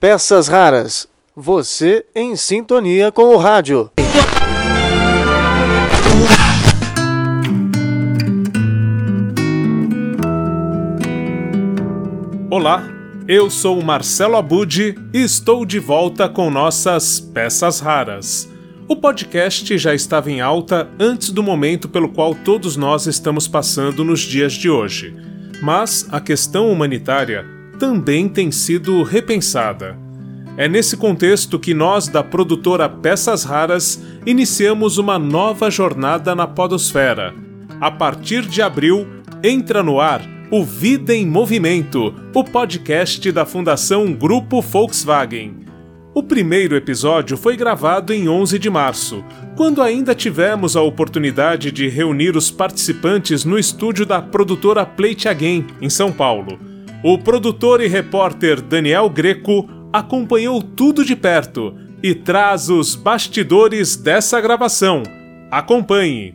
Peças raras. Você em sintonia com o rádio. Olá, eu sou Marcelo Abud e estou de volta com nossas Peças Raras. O podcast já estava em alta antes do momento pelo qual todos nós estamos passando nos dias de hoje. Mas a questão humanitária também tem sido repensada. É nesse contexto que nós, da produtora Peças Raras, iniciamos uma nova jornada na Podosfera. A partir de abril, entra no ar o Vida em Movimento, o podcast da Fundação Grupo Volkswagen. O primeiro episódio foi gravado em 11 de março, quando ainda tivemos a oportunidade de reunir os participantes no estúdio da produtora Plate Again, em São Paulo. O produtor e repórter Daniel Greco acompanhou tudo de perto e traz os bastidores dessa gravação. Acompanhe!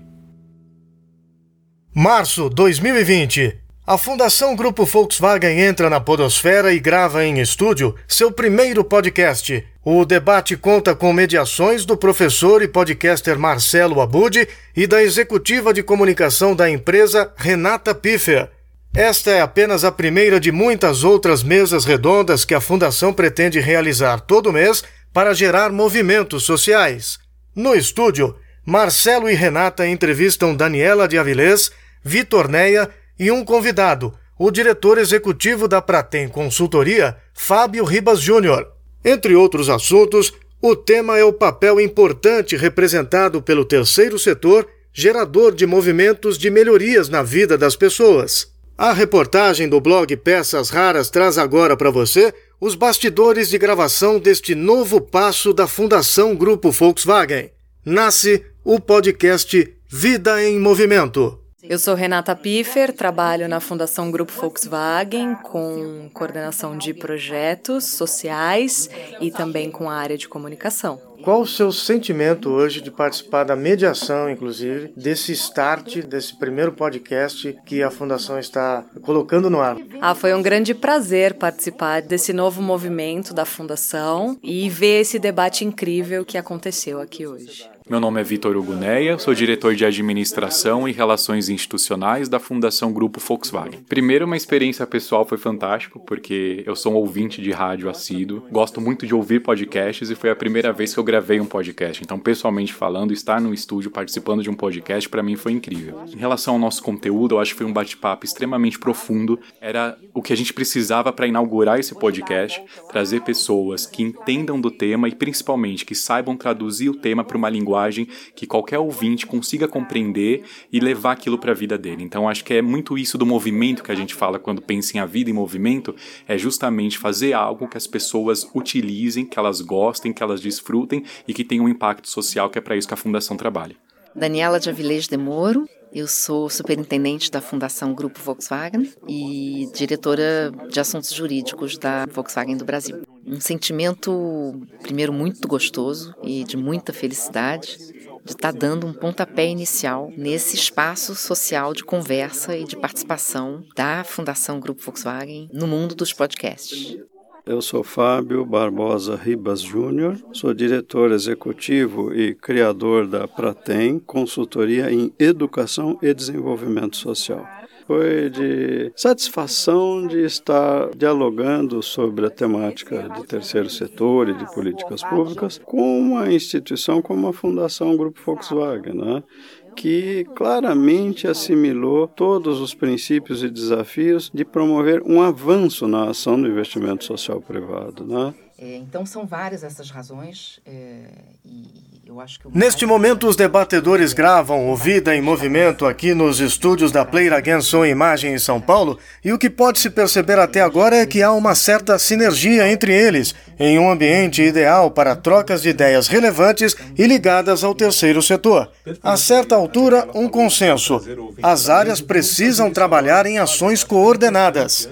Março 2020 a Fundação Grupo Volkswagen entra na Podosfera e grava em estúdio seu primeiro podcast. O debate conta com mediações do professor e podcaster Marcelo Abud e da executiva de comunicação da empresa Renata Piffer. Esta é apenas a primeira de muitas outras mesas redondas que a Fundação pretende realizar todo mês para gerar movimentos sociais. No estúdio, Marcelo e Renata entrevistam Daniela de Avilés, Vitor Neia e um convidado, o diretor executivo da Pratem Consultoria, Fábio Ribas Júnior. Entre outros assuntos, o tema é o papel importante representado pelo terceiro setor, gerador de movimentos de melhorias na vida das pessoas. A reportagem do blog Peças Raras traz agora para você os bastidores de gravação deste novo passo da Fundação Grupo Volkswagen. Nasce o podcast Vida em Movimento. Eu sou Renata Piffer, trabalho na Fundação Grupo Volkswagen com coordenação de projetos sociais e também com a área de comunicação. Qual o seu sentimento hoje de participar da mediação, inclusive, desse start, desse primeiro podcast que a Fundação está colocando no ar? Ah, foi um grande prazer participar desse novo movimento da Fundação e ver esse debate incrível que aconteceu aqui hoje. Meu nome é Vitor Uguneia, sou diretor de Administração e Relações Institucionais da Fundação Grupo Volkswagen. Primeiro, uma experiência pessoal foi fantástico, porque eu sou um ouvinte de rádio assíduo, gosto muito de ouvir podcasts e foi a primeira vez que eu gravei um podcast. Então, pessoalmente falando, estar no estúdio participando de um podcast para mim foi incrível. Em relação ao nosso conteúdo, eu acho que foi um bate-papo extremamente profundo. Era o que a gente precisava para inaugurar esse podcast, trazer pessoas que entendam do tema e principalmente que saibam traduzir o tema para uma linguagem que qualquer ouvinte consiga compreender e levar aquilo para a vida dele. Então, acho que é muito isso do movimento que a gente fala quando pensa em a vida em movimento, é justamente fazer algo que as pessoas utilizem, que elas gostem, que elas desfrutem e que tem um impacto social, que é para isso que a Fundação trabalha. Daniela de Avilés de Moro, eu sou superintendente da Fundação Grupo Volkswagen e diretora de assuntos jurídicos da Volkswagen do Brasil. Um sentimento, primeiro, muito gostoso e de muita felicidade de estar tá dando um pontapé inicial nesse espaço social de conversa e de participação da Fundação Grupo Volkswagen no mundo dos podcasts. Eu sou Fábio Barbosa Ribas Júnior, sou diretor executivo e criador da Pratem, consultoria em educação e desenvolvimento social. Foi de satisfação de estar dialogando sobre a temática de terceiro setor e de políticas públicas com uma instituição como a Fundação Grupo Volkswagen, né? que claramente assimilou todos os princípios e desafios de promover um avanço na ação do investimento social privado. Né? É, então, são várias essas razões. É, e Neste momento, os debatedores gravam o Vida em Movimento aqui nos estúdios da Player Again Som Imagem em São Paulo, e o que pode se perceber até agora é que há uma certa sinergia entre eles, em um ambiente ideal para trocas de ideias relevantes e ligadas ao terceiro setor. A certa altura, um consenso. As áreas precisam trabalhar em ações coordenadas.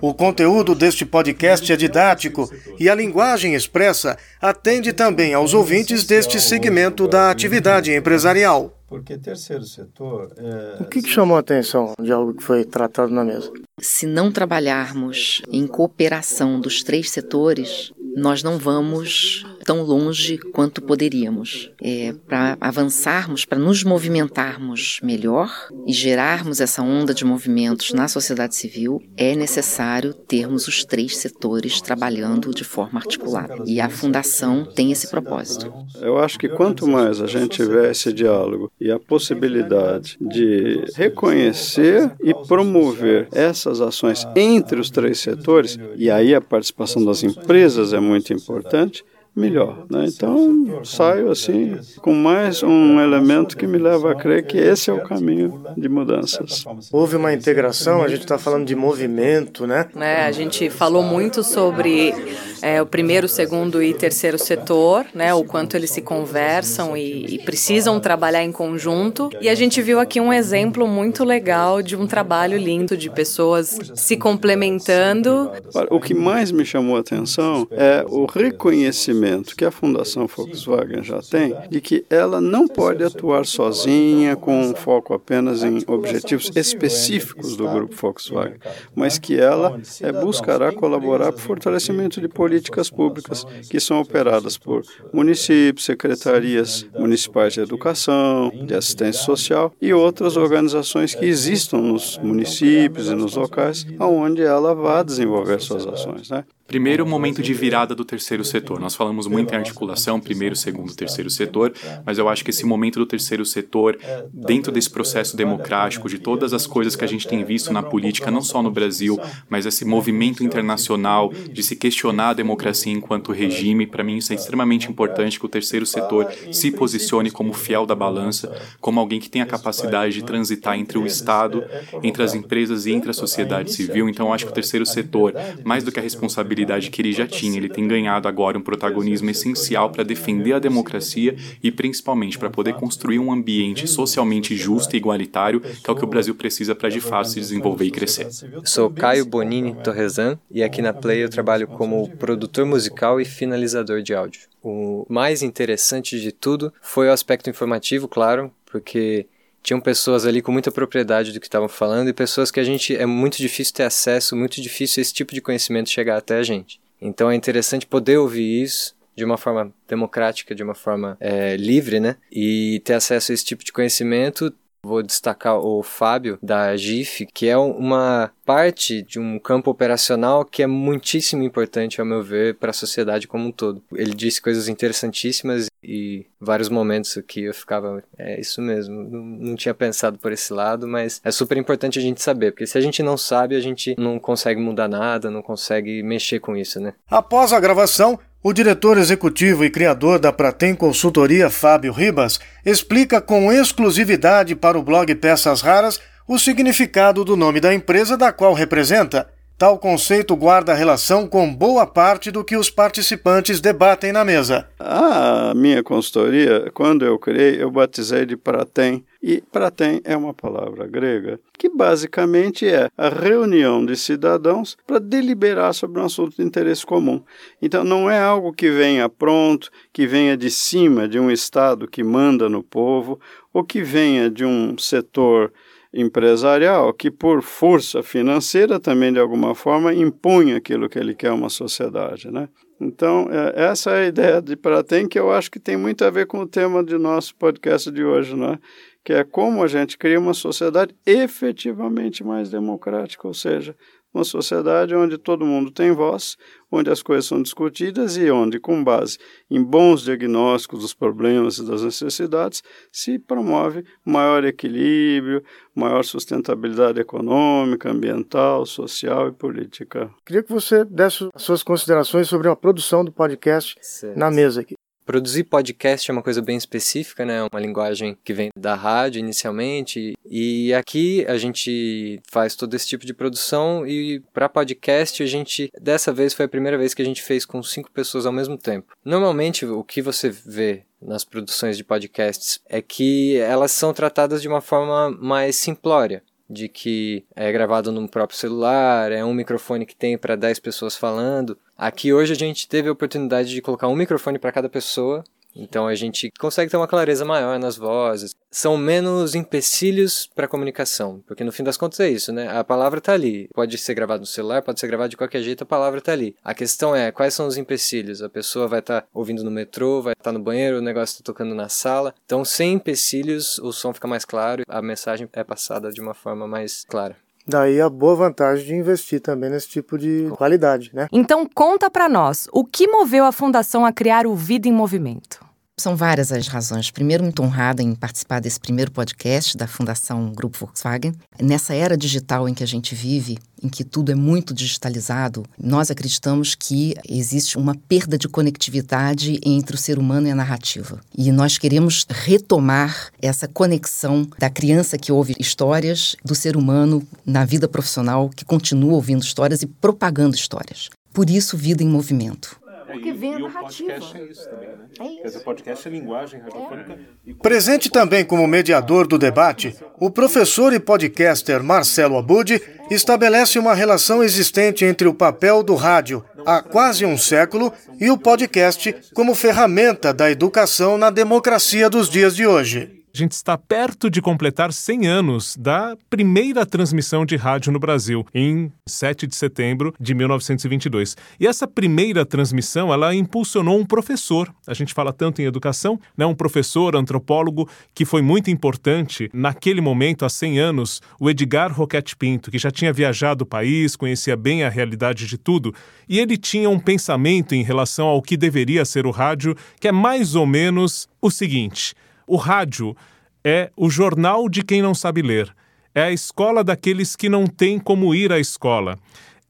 O conteúdo deste podcast é didático e a linguagem expressa atende também aos ouvintes destes segmento da atividade empresarial. Porque terceiro setor. É... O que, que chamou a atenção de algo que foi tratado na mesa? Se não trabalharmos em cooperação dos três setores, nós não vamos tão longe quanto poderíamos. É, para avançarmos, para nos movimentarmos melhor e gerarmos essa onda de movimentos na sociedade civil, é necessário termos os três setores trabalhando de forma articulada. E a Fundação tem esse propósito. Eu acho que quanto mais a gente tiver esse diálogo e a possibilidade de reconhecer e promover essas ações entre os três setores, e aí a participação das empresas é muito importante, melhor. Né? Então, saio assim com mais um elemento que me leva a crer que esse é o caminho de mudanças. Houve uma integração, a gente está falando de movimento, né? É, a gente falou muito sobre é, o primeiro, segundo e terceiro setor, né? O quanto eles se conversam e, e precisam trabalhar em conjunto. E a gente viu aqui um exemplo muito legal de um trabalho lindo de pessoas se complementando. O que mais me chamou a atenção é o reconhecimento conhecimento que a Fundação Volkswagen já tem de que ela não pode atuar sozinha com um foco apenas em objetivos específicos do grupo Volkswagen, mas que ela é, buscará colaborar para o fortalecimento de políticas públicas que são operadas por municípios, secretarias municipais de educação, de assistência social e outras organizações que existam nos municípios e nos locais aonde ela vá desenvolver suas ações. Né? Primeiro momento de virada do terceiro setor. Nós falamos muito em articulação, primeiro, segundo, terceiro setor, mas eu acho que esse momento do terceiro setor, dentro desse processo democrático, de todas as coisas que a gente tem visto na política, não só no Brasil, mas esse movimento internacional de se questionar a democracia enquanto regime, para mim isso é extremamente importante que o terceiro setor se posicione como fiel da balança, como alguém que tem a capacidade de transitar entre o Estado, entre as empresas e entre a sociedade civil. Então eu acho que o terceiro setor, mais do que a responsabilidade responsabilidade que ele já tinha. Ele tem ganhado agora um protagonismo essencial para defender a democracia e principalmente para poder construir um ambiente socialmente justo e igualitário, que é o que o Brasil precisa para de fato se desenvolver e crescer. Sou Caio Bonini Torresan e aqui na Play eu trabalho como produtor musical e finalizador de áudio. O mais interessante de tudo foi o aspecto informativo, claro, porque tinham pessoas ali com muita propriedade do que estavam falando e pessoas que a gente é muito difícil ter acesso, muito difícil esse tipo de conhecimento chegar até a gente. Então é interessante poder ouvir isso de uma forma democrática, de uma forma é, livre, né? E ter acesso a esse tipo de conhecimento, Vou destacar o Fábio da GIF, que é uma parte de um campo operacional que é muitíssimo importante, ao meu ver, para a sociedade como um todo. Ele disse coisas interessantíssimas e vários momentos que eu ficava, é isso mesmo, não, não tinha pensado por esse lado, mas é super importante a gente saber, porque se a gente não sabe, a gente não consegue mudar nada, não consegue mexer com isso, né? Após a gravação, o diretor executivo e criador da Pratem Consultoria, Fábio Ribas, explica com exclusividade para o blog Peças Raras o significado do nome da empresa da qual representa. Tal conceito guarda relação com boa parte do que os participantes debatem na mesa. A minha consultoria, quando eu criei, eu batizei de Pratem. E Pratem é uma palavra grega que basicamente é a reunião de cidadãos para deliberar sobre um assunto de interesse comum. Então não é algo que venha pronto, que venha de cima de um Estado que manda no povo, ou que venha de um setor empresarial que, por força financeira, também de alguma forma impõe aquilo que ele quer uma sociedade, né? Então, é, essa é a ideia de Pratem, que eu acho que tem muito a ver com o tema de nosso podcast de hoje, né? que é como a gente cria uma sociedade efetivamente mais democrática, ou seja, uma sociedade onde todo mundo tem voz, onde as coisas são discutidas e onde, com base em bons diagnósticos dos problemas e das necessidades, se promove maior equilíbrio, maior sustentabilidade econômica, ambiental, social e política. Queria que você desse as suas considerações sobre a produção do podcast certo. na mesa aqui. Produzir podcast é uma coisa bem específica, né? Uma linguagem que vem da rádio inicialmente. E aqui a gente faz todo esse tipo de produção e para podcast a gente dessa vez foi a primeira vez que a gente fez com cinco pessoas ao mesmo tempo. Normalmente o que você vê nas produções de podcasts é que elas são tratadas de uma forma mais simplória de que é gravado no próprio celular, é um microfone que tem para 10 pessoas falando. Aqui hoje a gente teve a oportunidade de colocar um microfone para cada pessoa Então a gente consegue ter uma clareza maior nas vozes. São menos empecilhos para a comunicação, porque no fim das contas é isso, né? A palavra está ali. Pode ser gravado no celular, pode ser gravado de qualquer jeito, a palavra está ali. A questão é quais são os empecilhos. A pessoa vai estar tá ouvindo no metrô, vai estar tá no banheiro, o negócio está tocando na sala. Então, sem empecilhos, o som fica mais claro, a mensagem é passada de uma forma mais clara. Daí a boa vantagem de investir também nesse tipo de qualidade, né? Então conta para nós, o que moveu a fundação a criar o Vida em Movimento? São várias as razões. Primeiro, muito honrada em participar desse primeiro podcast da Fundação Grupo Volkswagen. Nessa era digital em que a gente vive, em que tudo é muito digitalizado, nós acreditamos que existe uma perda de conectividade entre o ser humano e a narrativa. E nós queremos retomar essa conexão da criança que ouve histórias, do ser humano na vida profissional que continua ouvindo histórias e propagando histórias. Por isso, Vida em Movimento. Porque vem a narrativa. O podcast é isso também, né? É isso. Quer dizer, podcast é linguagem radiofônica. É. Presente também como mediador do debate, o professor e podcaster Marcelo Abud estabelece uma relação existente entre o papel do rádio há quase um século e o podcast como ferramenta da educação na democracia dos dias de hoje. A gente está perto de completar 100 anos da primeira transmissão de rádio no Brasil, em 7 de setembro de 1922. E essa primeira transmissão, ela impulsionou um professor. A gente fala tanto em educação, né? Um professor, antropólogo, que foi muito importante naquele momento, há 100 anos, o Edgar Roquette Pinto, que já tinha viajado o país, conhecia bem a realidade de tudo, e ele tinha um pensamento em relação ao que deveria ser o rádio, que é mais ou menos o seguinte: o rádio é o jornal de quem não sabe ler, é a escola daqueles que não têm como ir à escola,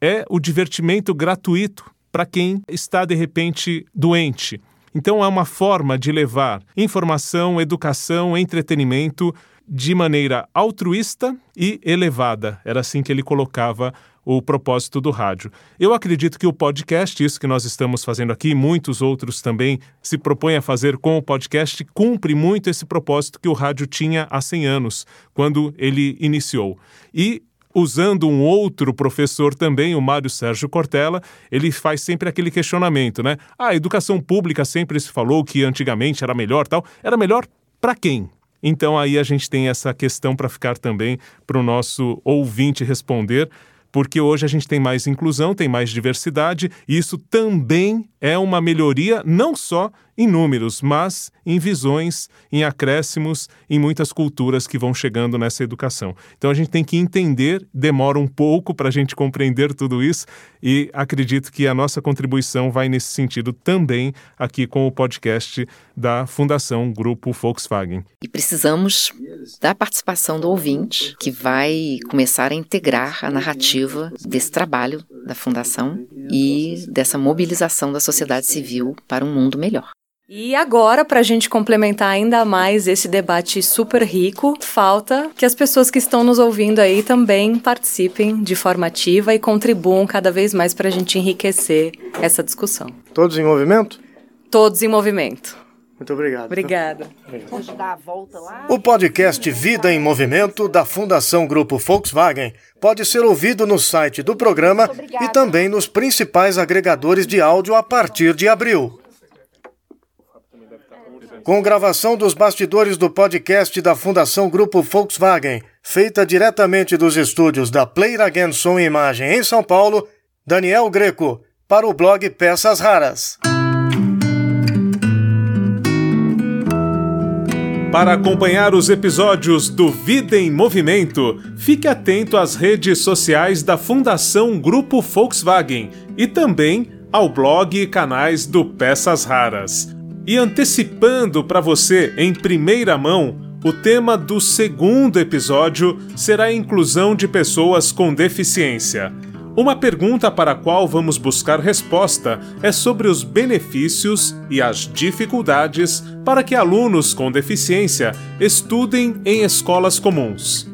é o divertimento gratuito para quem está de repente doente. Então é uma forma de levar informação, educação, entretenimento de maneira altruísta e elevada. Era assim que ele colocava o propósito do rádio. Eu acredito que o podcast, isso que nós estamos fazendo aqui, muitos outros também se propõem a fazer com o podcast, cumpre muito esse propósito que o rádio tinha há 100 anos, quando ele iniciou. E usando um outro professor também, o Mário Sérgio Cortella, ele faz sempre aquele questionamento, né? Ah, a educação pública sempre se falou que antigamente era melhor, tal. Era melhor para quem? Então aí a gente tem essa questão para ficar também para o nosso ouvinte responder porque hoje a gente tem mais inclusão, tem mais diversidade, e isso também é uma melhoria não só em números, mas em visões, em acréscimos, em muitas culturas que vão chegando nessa educação. Então a gente tem que entender, demora um pouco para a gente compreender tudo isso, e acredito que a nossa contribuição vai nesse sentido também aqui com o podcast da Fundação Grupo Volkswagen. E precisamos da participação do ouvinte, que vai começar a integrar a narrativa desse trabalho da Fundação e dessa mobilização da sociedade civil para um mundo melhor. E agora, para a gente complementar ainda mais esse debate super rico, falta que as pessoas que estão nos ouvindo aí também participem de forma ativa e contribuam cada vez mais para a gente enriquecer essa discussão. Todos em movimento? Todos em movimento. Muito obrigado. Obrigada. O podcast Vida em Movimento da Fundação Grupo Volkswagen pode ser ouvido no site do programa e também nos principais agregadores de áudio a partir de abril com gravação dos bastidores do podcast da Fundação Grupo Volkswagen, feita diretamente dos estúdios da Play Again Som e Imagem em São Paulo, Daniel Greco, para o blog Peças Raras. Para acompanhar os episódios do Vida em Movimento, fique atento às redes sociais da Fundação Grupo Volkswagen e também ao blog e canais do Peças Raras. E antecipando para você em primeira mão, o tema do segundo episódio será a inclusão de pessoas com deficiência. Uma pergunta para a qual vamos buscar resposta é sobre os benefícios e as dificuldades para que alunos com deficiência estudem em escolas comuns.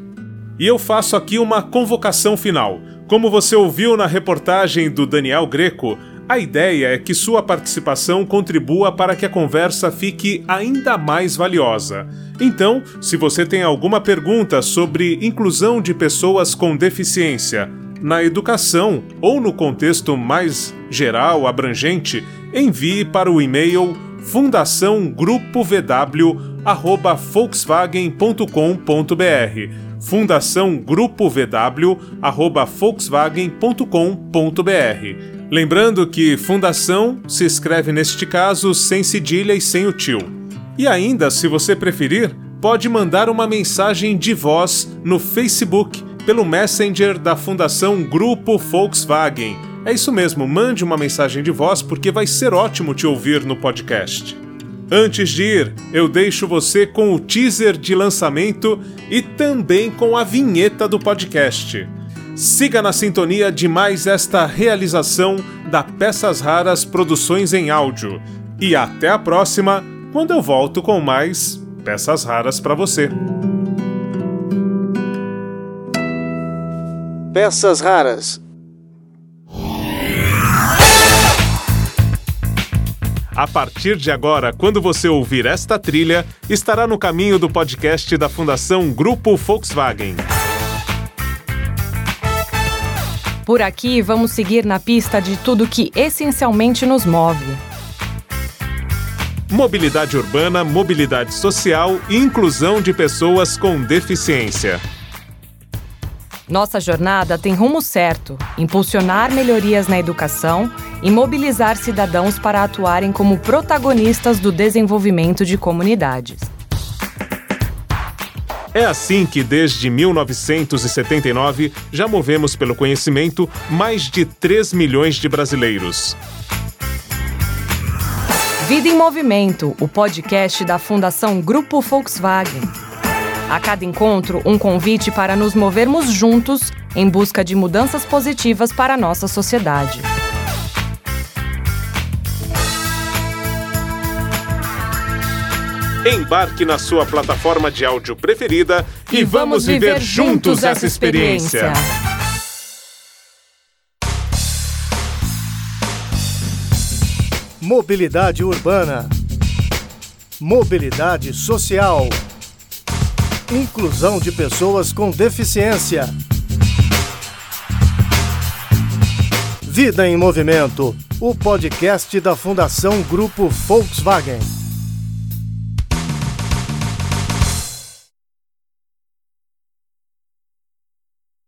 E eu faço aqui uma convocação final. Como você ouviu na reportagem do Daniel Greco, a ideia é que sua participação contribua para que a conversa fique ainda mais valiosa. Então, se você tem alguma pergunta sobre inclusão de pessoas com deficiência na educação ou no contexto mais geral, abrangente, envie para o e-mail fundaçãogrupovw@volkswagen.com.br fundaçãogrupovw@volkswagen.com.br Lembrando que fundação se escreve neste caso sem cedilha e sem o tio. E ainda, se você preferir, pode mandar uma mensagem de voz no Facebook pelo Messenger da Fundação Grupo Volkswagen. É isso mesmo, mande uma mensagem de voz porque vai ser ótimo te ouvir no podcast. Antes de ir, eu deixo você com o teaser de lançamento e também com a vinheta do podcast. Siga na sintonia de mais esta realização da Peças Raras Produções em Áudio. E até a próxima, quando eu volto com mais peças raras para você. Peças raras. A partir de agora, quando você ouvir esta trilha, estará no caminho do podcast da Fundação Grupo Volkswagen. Por aqui, vamos seguir na pista de tudo que essencialmente nos move. Mobilidade urbana, mobilidade social e inclusão de pessoas com deficiência. Nossa jornada tem rumo certo: impulsionar melhorias na educação e mobilizar cidadãos para atuarem como protagonistas do desenvolvimento de comunidades. É assim que, desde 1979, já movemos pelo conhecimento mais de 3 milhões de brasileiros. Vida em Movimento, o podcast da Fundação Grupo Volkswagen. A cada encontro, um convite para nos movermos juntos em busca de mudanças positivas para a nossa sociedade. Embarque na sua plataforma de áudio preferida e, e vamos, viver, viver juntos essa experiência. Mobilidade urbana. Mobilidade social. Inclusão de pessoas com deficiência. Vida em Movimento, o podcast da Fundação Grupo Volkswagen.